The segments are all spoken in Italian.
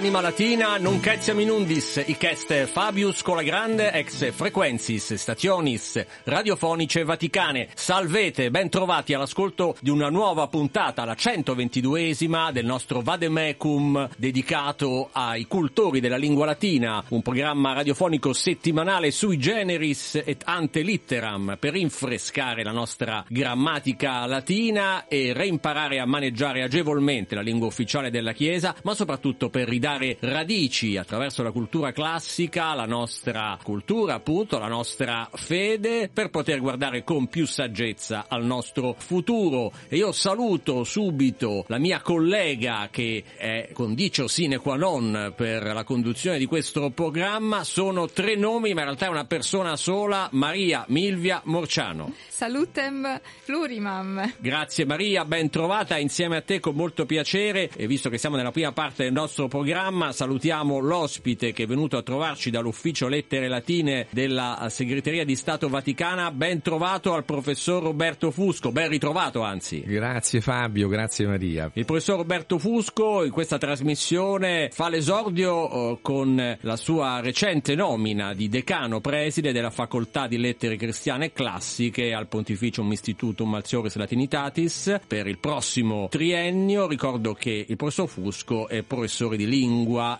Anima Latina, non cazziam inundis, icest Fabius Colagrande ex frequensis stationis radiofonice vaticane. Salvete, ben trovati all'ascolto di una nuova puntata, la 122esima del nostro Vademecum dedicato ai cultori della lingua latina, un programma radiofonico settimanale sui generis et ante litteram per rinfrescare la nostra grammatica latina e reimparare a maneggiare agevolmente la lingua ufficiale della Chiesa, ma soprattutto per ridare radici attraverso la cultura classica, la nostra cultura appunto, la nostra fede, per poter guardare con più saggezza al nostro futuro. E io saluto subito la mia collega che è condicio sine qua non per la conduzione di questo programma. Sono tre nomi, ma in realtà è una persona sola, Maria Milvia Morciano. Salutem plurimam. Grazie Maria, ben trovata insieme a te con molto piacere e visto che siamo nella prima parte del nostro programma salutiamo l'ospite che è venuto a trovarci dall'ufficio lettere latine della segreteria di Stato Vaticana, ben trovato al professor Roberto Fusco, ben ritrovato anzi. Grazie Fabio, grazie Maria. Il professor Roberto Fusco in questa trasmissione fa l'esordio eh, con la sua recente nomina di decano preside della facoltà di lettere cristiane e classiche al Pontificium Institutum Malcioris Latinitatis per il prossimo triennio. Ricordo che il professor Fusco è professore di lingua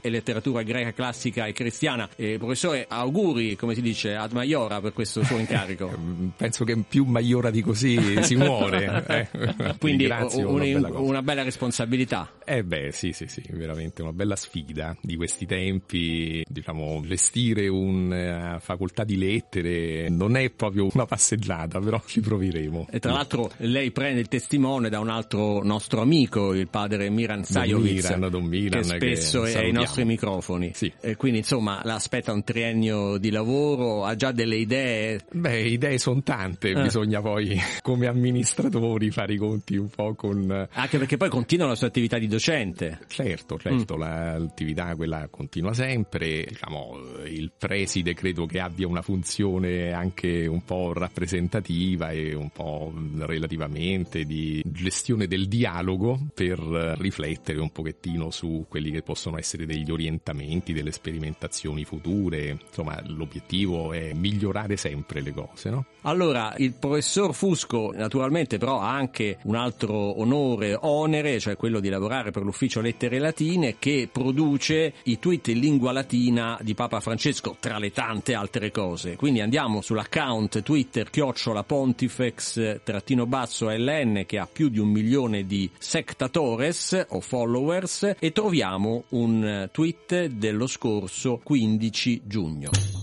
e letteratura greca classica e cristiana. E professore, auguri, come si dice, ad Maiora per questo suo incarico. Penso che più Maiora di così si muore. Eh. Quindi un, una, bella una, bella responsabilità. Eh beh, sì, sì, sì, veramente una bella sfida di questi tempi. Diciamo, gestire una facoltà di lettere non è proprio una passeggiata, però ci proveremo. E tra l'altro lei prende il testimone da un altro nostro amico, il padre Miran Sajovic, Don Miran, che spesso che è ai nostri microfoni. Sì. E quindi insomma l'aspetta un triennio di lavoro, ha già delle idee? Beh, idee sono tante, eh. bisogna poi come amministratori fare i conti un po' con... Anche perché poi continua la sua attività di docente. Certo, certo, mm. l'attività quella continua sempre, diciamo il preside credo che abbia una funzione anche un po' rappresentativa e un po' relativamente di gestione del dialogo per riflettere un pochettino su quelli che possono essere degli orientamenti, delle sperimentazioni future. Insomma, l'obiettivo è migliorare sempre le cose, no? Allora, il professor Fusco naturalmente però ha anche un altro onore, onere, cioè quello di lavorare per l'ufficio Lettere Latine che produce i tweet in lingua latina di Papa Francesco, tra le tante altre cose. Quindi andiamo sull'account Twitter chiocciola pontifex trattino basso LN che ha più di un milione di sectatores o followers e troviamo un tweet dello scorso 15 giugno.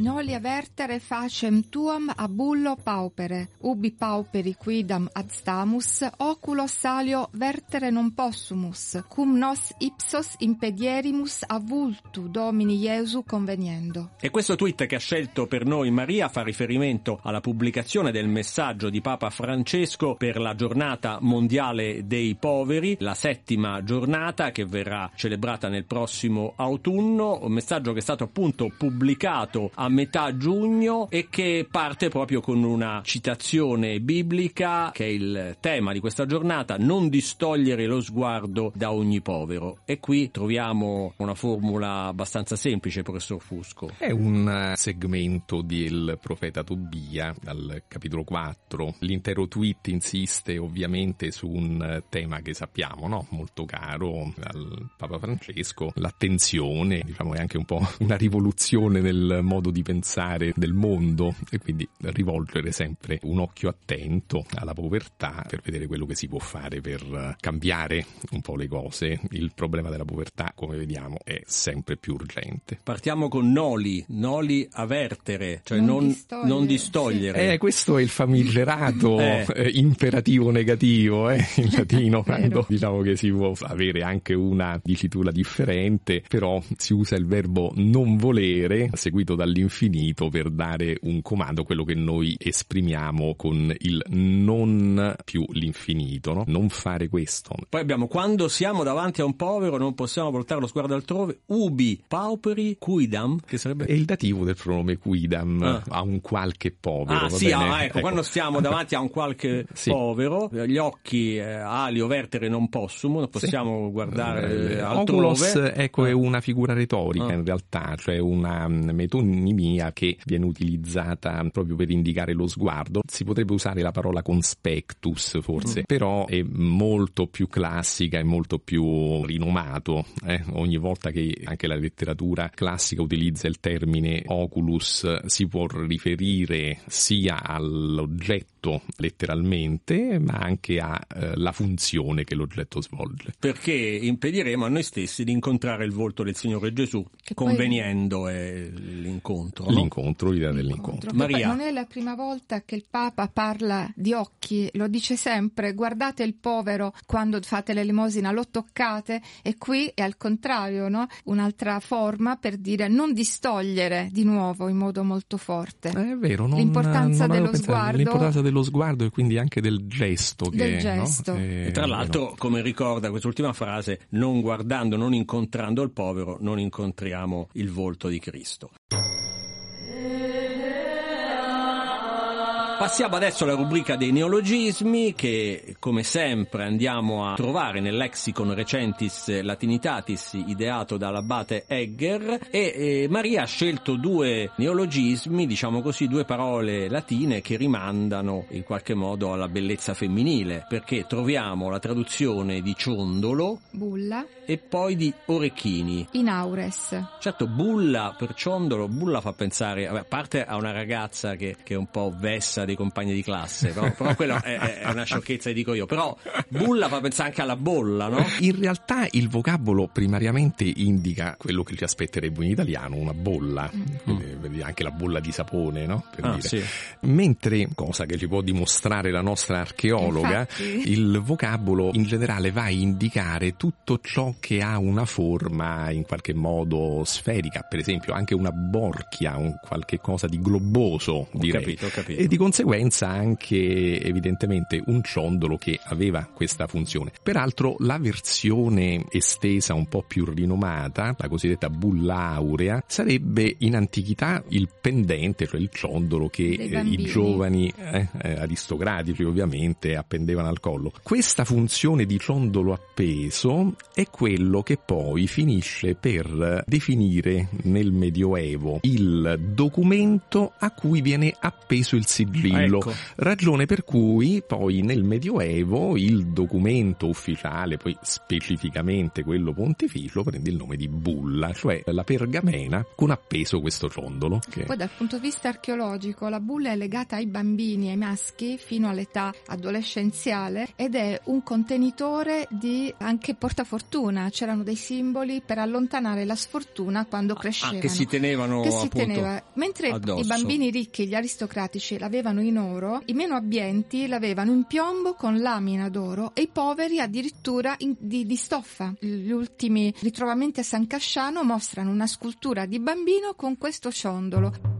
Noli avertere facem tuam abullo paupere, ubi pauperi quidam ad stamus, oculo salio vertere non possumus, cum nos ipsos impedierimus avultu Domini Iesu conveniendo. E questo tweet che ha scelto per noi Maria fa riferimento alla pubblicazione del messaggio di Papa Francesco per la giornata mondiale dei poveri, la settima giornata che verrà celebrata nel prossimo autunno, un messaggio che è stato appunto pubblicato a metà giugno e che parte proprio con una citazione biblica che è il tema di questa giornata, non distogliere lo sguardo da ogni povero. E qui troviamo una formula abbastanza semplice, professor Fusco. È un segmento del profeta Tobia, dal capitolo 4. L'intero tweet insiste ovviamente su un tema che sappiamo, no? molto caro al Papa Francesco, l'attenzione, diciamo è anche un po' una rivoluzione nel modo di pensare del mondo e quindi rivolgere sempre un occhio attento alla povertà per vedere quello che si può fare per cambiare un po' le cose. Il problema della povertà, come vediamo, è sempre più urgente. Partiamo con noli, noli avertere, cioè non, non distogliere. Non distogliere. Eh, questo è il famigerato eh. eh imperativo negativo eh, in latino, quando diciamo che si può avere anche una dicitura differente, però si usa il verbo non volere, seguito dall'interno all'infinito per dare un comando, quello che noi esprimiamo con il non più l'infinito, no? Non fare questo. Poi abbiamo quando siamo davanti a un povero non possiamo voltare lo sguardo altrove, ubi, pauperi, quidam, che sarebbe... È il dativo del pronome quidam, ah. a un qualche povero. Ah sì, ah, ecco, ecco, quando stiamo davanti a un qualche sì. povero, gli occhi eh, ali o vertere non possumo, non possiamo sì. guardare eh, altrove. Oculos, ecco, è una figura retorica ah. in realtà, cioè una mm, metonimia che viene utilizzata proprio per indicare lo sguardo. Si potrebbe usare la parola conspectus forse, mm. però è molto più classica e molto più rinomato. Eh? Ogni volta che anche la letteratura classica utilizza il termine oculus si può riferire sia all'oggetto letteralmente, ma anche alla funzione che l'oggetto svolge. Perché impediremo a noi stessi di incontrare il volto del Signore Gesù, che conveniendo poi... è l'incontro. No? L'incontro, l'idea dell'incontro. Maria. Non è la prima volta che il Papa parla di occhi, lo dice sempre, guardate il povero quando fate l'elemosina, lo toccate e qui è al contrario, no? un'altra forma per dire non distogliere di nuovo in modo molto forte. È vero, non, l'importanza non dello sguardo. L'importanza dello sguardo e quindi anche del gesto. Che, del gesto. No? E, e tra l'altro, come ricorda quest'ultima frase, non guardando, non incontrando il povero, non incontriamo il volto di Cristo. Passiamo adesso alla rubrica dei neologismi che come sempre andiamo a trovare nel lexicon recentis latinitatis ideato dall'abate Egger. E, e Maria ha scelto due neologismi, diciamo così, due parole latine che rimandano in qualche modo alla bellezza femminile perché troviamo la traduzione di ciondolo, bulla e poi di orecchini. Inaures. Certo, bulla per ciondolo, bulla fa pensare, a parte a una ragazza che, che è un po' vessa dei compagni di classe, no? però quella è, è, una sciocchezza, dico io, però bulla fa pensare anche alla bolla, no? In realtà il vocabolo primariamente indica quello che ci aspetterebbe in italiano, una bolla, mm. anche la bolla di sapone, no? Ah, sì. Mentre, cosa che ci può dimostrare la nostra archeologa, Infatti. il vocabolo in generale va a indicare tutto ciò che ha una forma in qualche modo sferica, per esempio anche una borchia, un qualche cosa di globoso, ho direi. Capito, ho capito. E di conseguenza anche evidentemente un ciondolo che aveva questa funzione. Peraltro la versione estesa un po' più rinomata, la cosiddetta bulla aurea, sarebbe in antichità il pendente, cioè il ciondolo che eh, i giovani eh, eh, aristocratici ovviamente appendevano al collo. Questa funzione di ciondolo appeso è quella quello che poi finisce per definire nel Medioevo il documento a cui viene appeso il sigillo. Ecco. Ragione per cui poi nel Medioevo il documento ufficiale, poi specificamente quello pontificio, prende il nome di bulla, cioè la pergamena con appeso questo ciondolo. Che... Poi dal punto di vista archeologico la bulla è legata ai bambini, ai maschi, fino all'età adolescenziale ed è un contenitore di anche portafortuna fortuna, c'erano dei simboli per allontanare la sfortuna quando crescevano. Ah, che si tenevano che si teneva. Mentre addosso. i bambini ricchi, gli aristocratici, l'avevano in oro, i meno abbienti l'avevano in piombo con lamina d'oro e i poveri addirittura in, di, di stoffa. Gli ultimi ritrovamenti a San Casciano mostrano una scultura di bambino con questo ciondolo.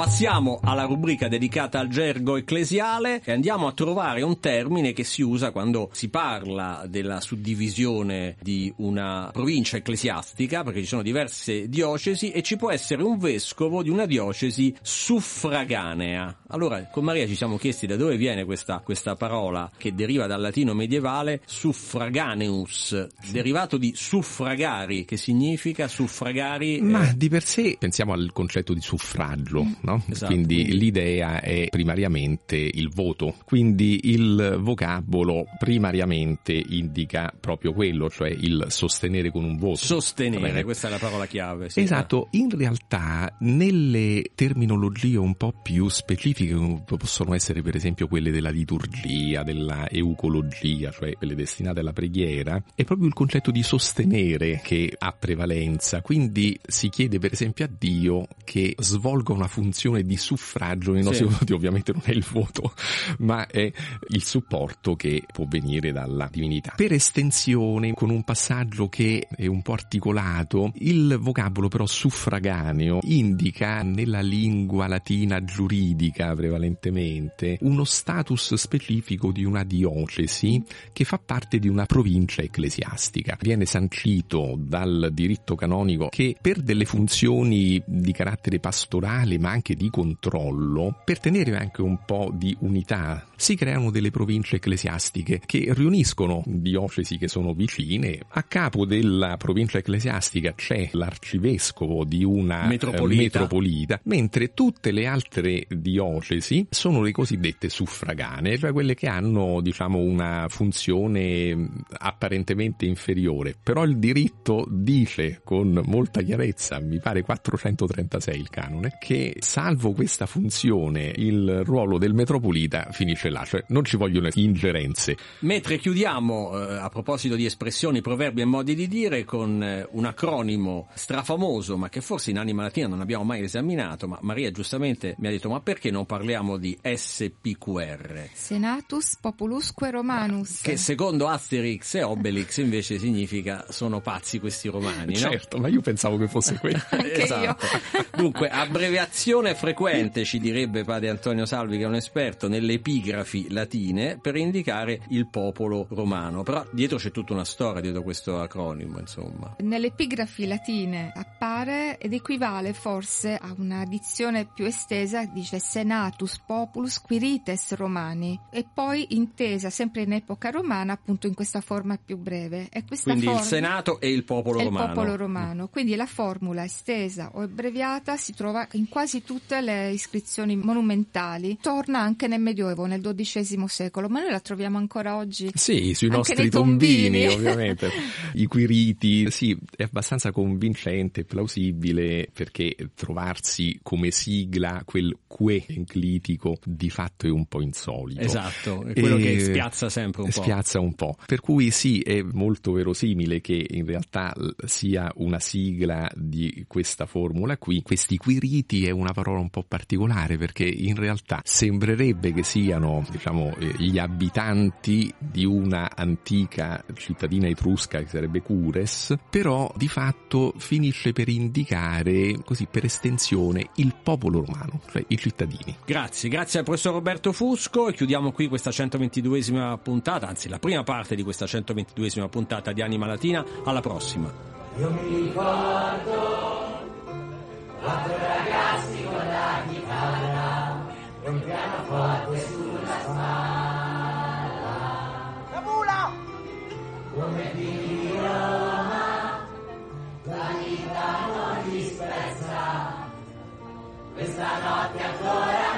Passiamo alla rubrica dedicata al gergo ecclesiale e andiamo a trovare un termine che si usa quando si parla della suddivisione di una provincia ecclesiastica, perché ci sono diverse diocesi e ci può essere un vescovo di una diocesi suffraganea. Allora, con Maria ci siamo chiesti da dove viene questa, questa parola che deriva dal latino medievale suffraganeus, derivato di suffragari, che significa suffragari. Ma eh... di per sé pensiamo al concetto di suffragio, no? Esatto. Quindi l'idea è primariamente il voto. Quindi il vocabolo primariamente indica proprio quello, cioè il sostenere con un voto. Sostenere, questa è la parola chiave. Sì. Esatto, in realtà nelle terminologie un po' più specifiche, come possono essere per esempio quelle della liturgia, della eucologia, cioè quelle destinate alla preghiera, è proprio il concetto di sostenere che ha prevalenza. Quindi si chiede per esempio a Dio che svolga una funzione funzione di suffragio nei nostri sì. voti, ovviamente non è il voto, ma è il supporto che può venire dalla divinità. Per estensione, con un passaggio che è un po' articolato, il vocabolo però suffraganeo indica nella lingua latina giuridica prevalentemente uno status specifico di una diocesi che fa parte di una provincia ecclesiastica. Viene sancito dal diritto canonico che per delle funzioni di carattere pastorale ma anche di controllo, per tenere anche un po' di unità, si creano delle province ecclesiastiche che riuniscono diocesi che sono vicine. A capo della provincia ecclesiastica c'è l'arcivescovo di una metropolita, metropolita mentre tutte le altre diocesi sono le cosiddette suffraganee, cioè quelle che hanno diciamo una funzione apparentemente inferiore, però il diritto dice con molta chiarezza, mi pare 436 il canone, che salvo questa funzione il ruolo del metropolita finisce là, cioè non ci vogliono ingerenze. Mentre chiudiamo eh, a proposito di espressioni, proverbi e modi di dire con eh, un acronimo strafamoso, ma che forse in Anima Latina non abbiamo mai esaminato, ma Maria giustamente mi ha detto ma perché non parliamo di SPQR? Senatus Populusque Romanus. Che secondo Asterix e Obelix invece significa sono pazzi questi romani, no? Certo, ma io pensavo che fosse quello. esatto. Dunque, abbreviazione frequente, ci direbbe padre Antonio Salvi che è un esperto, nelle epigrafi latine per indicare il popolo romano. Però dietro c'è tutta una storia dietro questo acronimo, insomma. Nelle epigrafi latine appare ed equivale forse a una dizione più estesa, dice Senatus Populus Quirites Romani, e poi intesa sempre in epoca romana appunto in questa forma più breve. Quindi forma... il Senato e il popolo romano. Il popolo romano. Quindi la formula estesa o abbreviata si trova in quasi tutte le iscrizioni monumentali. Torna anche nel Medioevo, nel XII secolo, ma noi la troviamo ancora oggi. Sì, sui nostri tombini, tombini ovviamente. I quiriti, sì, è abbastanza convincente, plausibile, perché trovarsi come sigla quel que enclitico di fatto è un po' insolito. Esatto, è quello e che spiazza sempre un po'. Spiazza un po'. Per cui sì, è molto verosimile che in realtà sia una sigla di questa formula qui. Questi quiriti è una parola un po' particolare perché in realtà sembrerebbe che siano, diciamo, eh, gli abitanti di una antica cittadina etrusca che sarebbe Cures, però di fatto finisce per indicare, così per estensione, il popolo romano, cioè i cittadini. Grazie, grazie al professor Roberto Fusco e chiudiamo qui questa 122esima puntata, anzi la prima parte di questa 122esima puntata di Anima Latina. Alla prossima. Io mi ricordo quattro ragazzi con la chitarra un pianoforte sulla spalla. La mula! Come di Roma, la vita non disprezza, questa notte ancora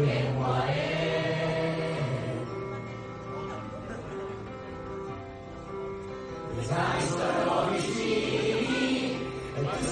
giorno che muore. Gli esami sono vicini e tu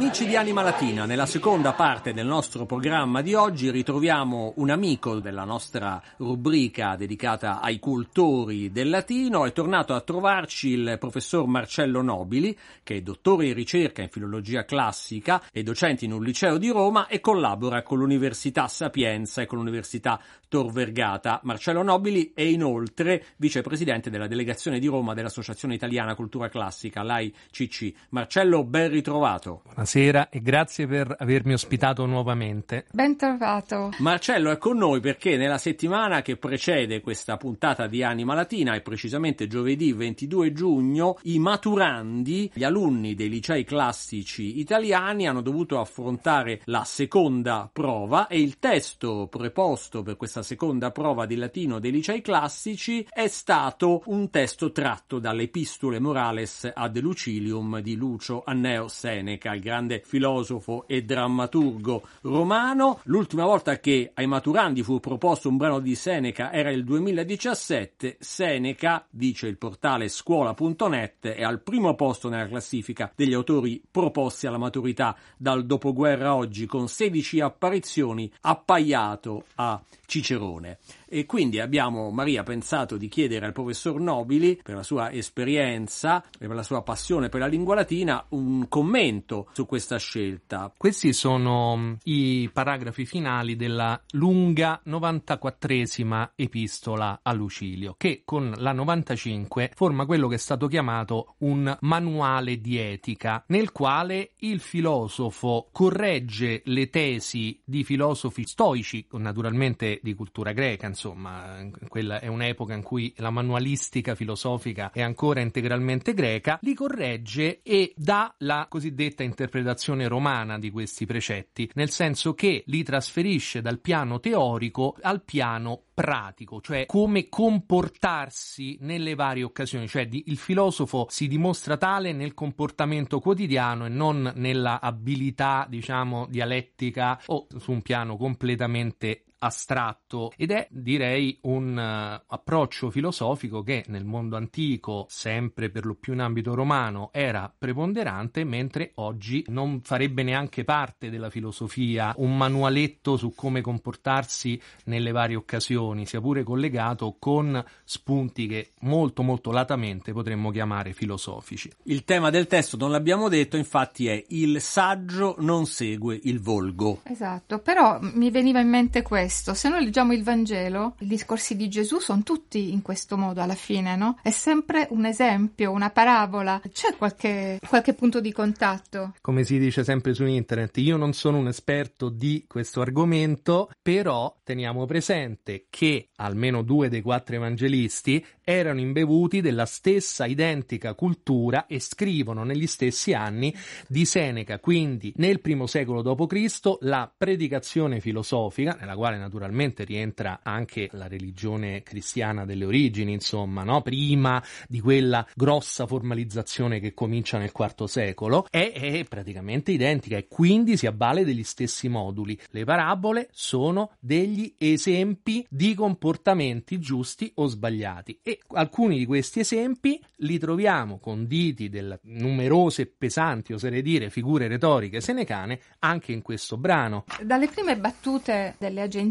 Amici di Anima Latina, nella seconda parte del nostro programma di oggi ritroviamo un amico della nostra rubrica dedicata ai cultori del latino. È tornato a trovarci il professor Marcello Nobili, che è dottore in ricerca in filologia classica e docente in un liceo di Roma e collabora con l'Università Sapienza e con l'Università Tor Vergata. Marcello Nobili è inoltre vicepresidente della delegazione di Roma dell'Associazione Italiana Cultura Classica, l'AICC. Marcello, ben ritrovato. Buonasera e grazie per avermi ospitato nuovamente. Ben trovato. Marcello è con noi perché nella settimana che precede questa puntata di Anima Latina, e precisamente giovedì 22 giugno, i maturandi, gli alunni dei licei classici italiani, hanno dovuto affrontare la seconda prova e il testo preposto per questa seconda prova di latino dei licei classici è stato un testo tratto dalle epistole Morales ad Lucilium di Lucio Anneo Seneca, il grande filosofo e drammaturgo romano. L'ultima volta che ai maturandi fu proposto un brano di Seneca era il 2017. Seneca, dice il portale scuola.net, è al primo posto nella classifica degli autori proposti alla maturità dal dopoguerra oggi con 16 apparizioni, appaiato a Cicerone. E quindi abbiamo, Maria, pensato di chiedere al professor Nobili, per la sua esperienza e per la sua passione per la lingua latina, un commento su questa scelta. Questi sono mm, i paragrafi finali della lunga 94esima epistola a Lucilio, che con la 95 forma quello che è stato chiamato un manuale di etica, nel quale il filosofo corregge le tesi di filosofi stoici, naturalmente di cultura greca, insomma, quella è un'epoca in cui la manualistica filosofica è ancora integralmente greca, li corregge e dà la cosiddetta interpretazione romana di questi precetti, nel senso che li trasferisce dal piano teorico al piano pratico, cioè come comportarsi nelle varie occasioni, cioè di, il filosofo si dimostra tale nel comportamento quotidiano e non nella abilità, diciamo, dialettica o su un piano completamente astratto ed è direi un uh, approccio filosofico che nel mondo antico, sempre per lo più in ambito romano, era preponderante, mentre oggi non farebbe neanche parte della filosofia un manualetto su come comportarsi nelle varie occasioni, sia pure collegato con spunti che molto molto latamente potremmo chiamare filosofici. Il tema del testo non l'abbiamo detto, infatti è il saggio non segue il volgo. Esatto, però mi veniva in mente questo questo. Se noi leggiamo il Vangelo, i discorsi di Gesù sono tutti in questo modo alla fine, no? È sempre un esempio, una parabola. C'è qualche, qualche punto di contatto? Come si dice sempre su internet, io non sono un esperto di questo argomento, però teniamo presente che almeno due dei quattro evangelisti erano imbevuti della stessa identica cultura e scrivono negli stessi anni di Seneca, quindi nel primo secolo d.C. la predicazione filosofica, nella quale naturalmente rientra anche la religione cristiana delle origini, insomma, no? prima di quella grossa formalizzazione che comincia nel IV secolo, è, è praticamente identica e quindi si avvale degli stessi moduli. Le parabole sono degli esempi di comportamenti giusti o sbagliati e alcuni di questi esempi li troviamo conditi da numerose e pesanti, oserei dire, figure retoriche senecane anche in questo brano. Dalle prime battute delle agenzie,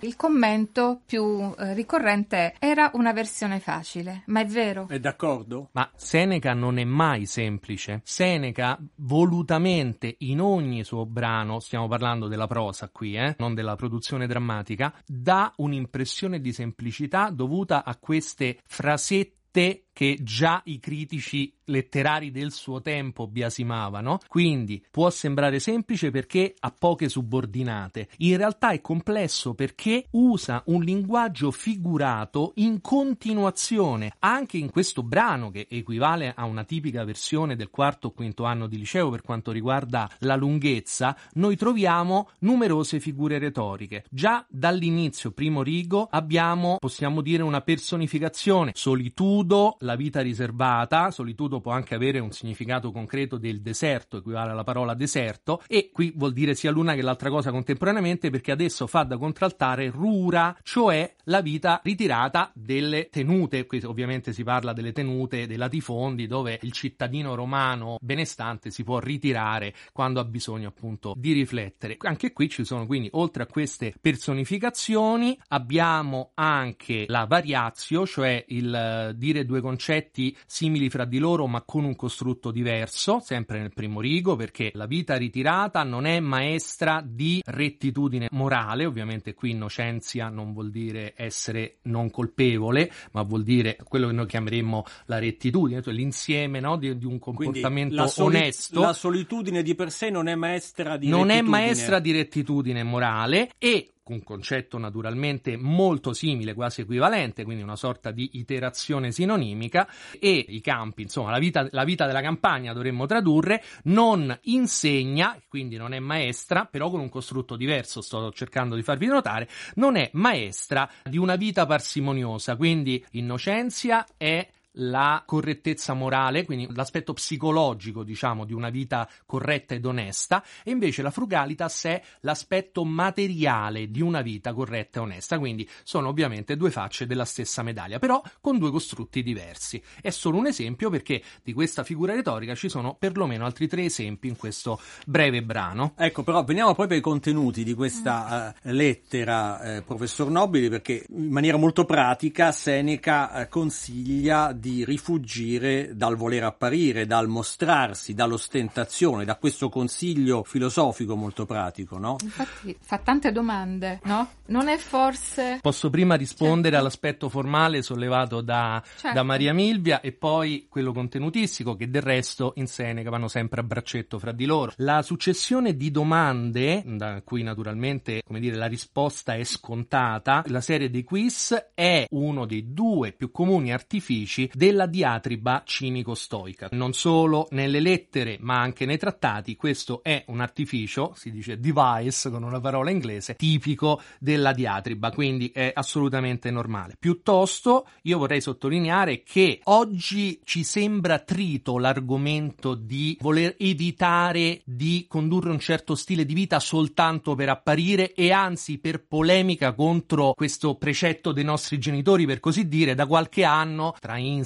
il commento più eh, ricorrente era una versione facile, ma è vero. È d'accordo? Ma Seneca non è mai semplice. Seneca volutamente in ogni suo brano, stiamo parlando della prosa qui, eh, non della produzione drammatica, dà un'impressione di semplicità dovuta a queste frasette che già i critici letterari del suo tempo biasimavano, quindi può sembrare semplice perché ha poche subordinate. In realtà è complesso perché usa un linguaggio figurato in continuazione. Anche in questo brano, che equivale a una tipica versione del quarto o quinto anno di liceo per quanto riguarda la lunghezza, noi troviamo numerose figure retoriche. Già dall'inizio, primo rigo, abbiamo, possiamo dire, una personificazione, solitudo, la vita riservata, solitudo può anche avere un significato concreto del deserto, equivale alla parola deserto, e qui vuol dire sia l'una che l'altra cosa contemporaneamente perché adesso fa da contraltare rura, cioè la vita ritirata delle tenute, qui ovviamente si parla delle tenute dei latifondi dove il cittadino romano benestante si può ritirare quando ha bisogno appunto di riflettere. Anche qui ci sono quindi oltre a queste personificazioni abbiamo anche la variazio, cioè il dire due concetti concetti simili fra di loro ma con un costrutto diverso, sempre nel primo rigo, perché la vita ritirata non è maestra di rettitudine morale, ovviamente qui innocenzia non vuol dire essere non colpevole, ma vuol dire quello che noi chiameremmo la rettitudine, cioè l'insieme no, di, di, un comportamento la soli- onesto. La solitudine di per sé non è maestra di non rettitudine. è maestra di rettitudine morale e un concetto naturalmente molto simile, quasi equivalente, quindi una sorta di iterazione sinonimica, e i campi, insomma, la vita, la vita della campagna dovremmo tradurre, non insegna, quindi non è maestra, però con un costrutto diverso, sto cercando di farvi notare, non è maestra di una vita parsimoniosa, quindi innocenzia è la correttezza morale, quindi l'aspetto psicologico, diciamo, di una vita corretta ed onesta, e invece la frugalitas è l'aspetto materiale di una vita corretta e onesta, quindi sono ovviamente due facce della stessa medaglia, però con due costrutti diversi. È solo un esempio perché di questa figura retorica ci sono perlomeno altri tre esempi in questo breve brano. Ecco, però veniamo proprio ai contenuti di questa uh, lettera, eh, professor Nobili, perché in maniera molto pratica Seneca eh, consiglia di rifugire dal voler apparire, dal mostrarsi, dall'ostentazione, da questo consiglio filosofico molto pratico, no? Infatti fa tante domande, no? Non è forse... Posso prima rispondere certo. all'aspetto formale sollevato da, certo. da, Maria Milvia e poi quello contenutistico che del resto in Seneca vanno sempre a braccetto fra di loro. La successione di domande, da cui naturalmente come dire, la risposta è scontata, la serie dei quiz è uno dei due più comuni artifici della diatriba cinico-stoica. Non solo nelle lettere ma anche nei trattati, questo è un artificio, si dice device con una parola inglese, tipico della diatriba, quindi è assolutamente normale. Piuttosto io vorrei sottolineare che oggi ci sembra trito l'argomento di voler evitare di condurre un certo stile di vita soltanto per apparire e anzi per polemica contro questo precetto dei nostri genitori, per così dire, da qualche anno tra Instagram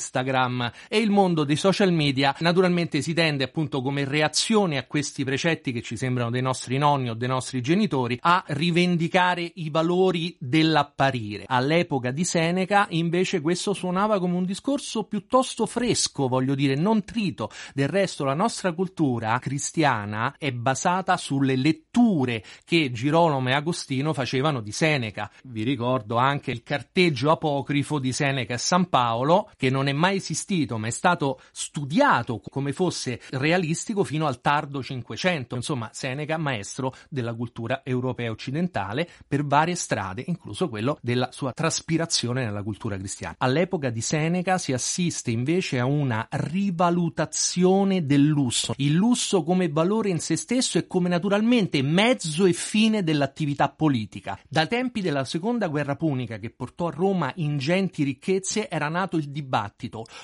e il mondo dei social media, naturalmente si tende appunto come reazione a questi precetti che ci sembrano dei nostri nonni o dei nostri genitori a rivendicare i valori dell'apparire. All'epoca di Seneca invece questo suonava come un discorso piuttosto fresco, voglio dire, non trito. Del resto la nostra cultura cristiana è basata sulle letture che Girolamo e Agostino facevano di Seneca. Vi ricordo anche il carteggio apocrifo di Seneca e San Paolo, che non è mai esistito, ma è stato studiato come fosse realistico fino al tardo Cinquecento. Insomma, Seneca, maestro della cultura europea occidentale per varie strade, incluso quello della sua traspirazione nella cultura cristiana. All'epoca di Seneca si assiste invece a una rivalutazione del lusso, il lusso come valore in se stesso e come naturalmente mezzo e fine dell'attività politica. Dai tempi della seconda guerra punica che portò a Roma ingenti ricchezze era nato il dibattito.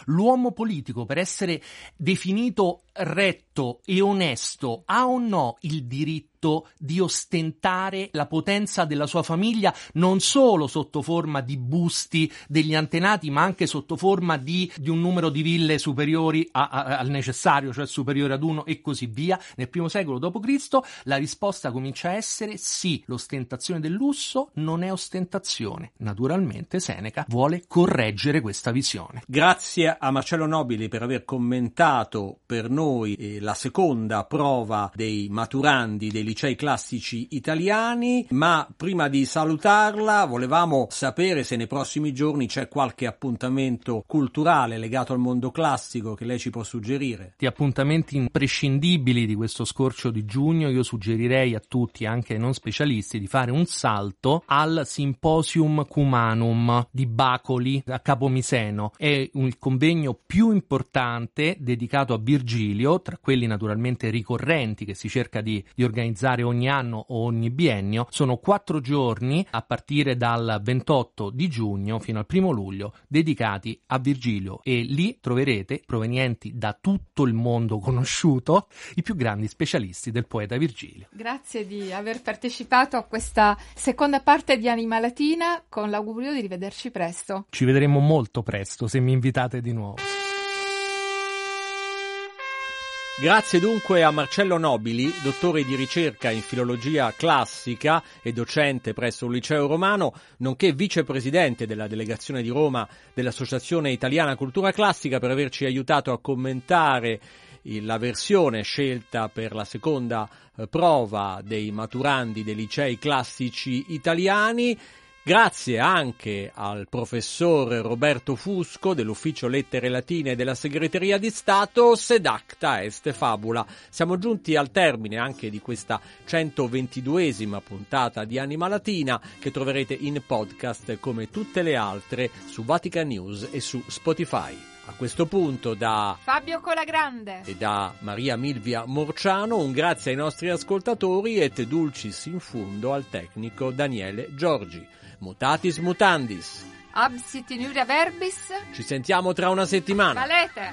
L'uomo politico per essere definito retto e onesto ha o no il diritto di ostentare la potenza della sua famiglia non solo sotto forma di busti degli antenati ma anche sotto forma di, di un numero di ville superiori a, a, al necessario cioè superiore ad uno e così via nel primo secolo d.C. la risposta comincia a essere sì l'ostentazione del lusso non è ostentazione naturalmente Seneca vuole correggere questa visione grazie a Marcello Nobili per aver commentato per noi eh, la seconda prova dei maturandi dei licei classici italiani, ma prima di salutarla volevamo sapere se nei prossimi giorni c'è qualche appuntamento culturale legato al mondo classico che lei ci può suggerire. Di appuntamenti imprescindibili di questo scorcio di giugno io suggerirei a tutti, anche ai non specialisti, di fare un salto al Symposium Cumanum di Bacoli a Capomiseno. È il convegno più importante dedicato a Virgilio, tra quelli naturalmente ricorrenti che si cerca di, di organizzare ogni anno o ogni biennio. Sono quattro giorni a partire dal 28 di giugno fino al primo luglio dedicati a Virgilio e lì troverete provenienti da tutto il mondo conosciuto i più grandi specialisti del poeta Virgilio. Grazie di aver partecipato a questa seconda parte di Anima Latina con l'augurio di rivederci presto. Ci vedremo molto presto se mi invitate di nuovo. Grazie dunque a Marcello Nobili, dottore di ricerca in filologia classica e docente presso il Liceo Romano, nonché vicepresidente della delegazione di Roma dell'Associazione Italiana Cultura Classica, per averci aiutato a commentare la versione scelta per la seconda eh, prova dei maturandi dei licei classici italiani. Grazie anche al professor Roberto Fusco dell'Ufficio Lettere Latine della Segreteria di Stato, sedacta est fabula. Siamo giunti al termine anche di questa 122esima puntata di Anima Latina che troverete in podcast come tutte le altre su Vatican News e su Spotify. A questo punto da Fabio Colagrande e da Maria Milvia Morciano un grazie ai nostri ascoltatori et dulcis in fundo al tecnico Daniele Giorgi. Mutatis mutandis. Absit in verbis. Ci sentiamo tra una settimana. Valete.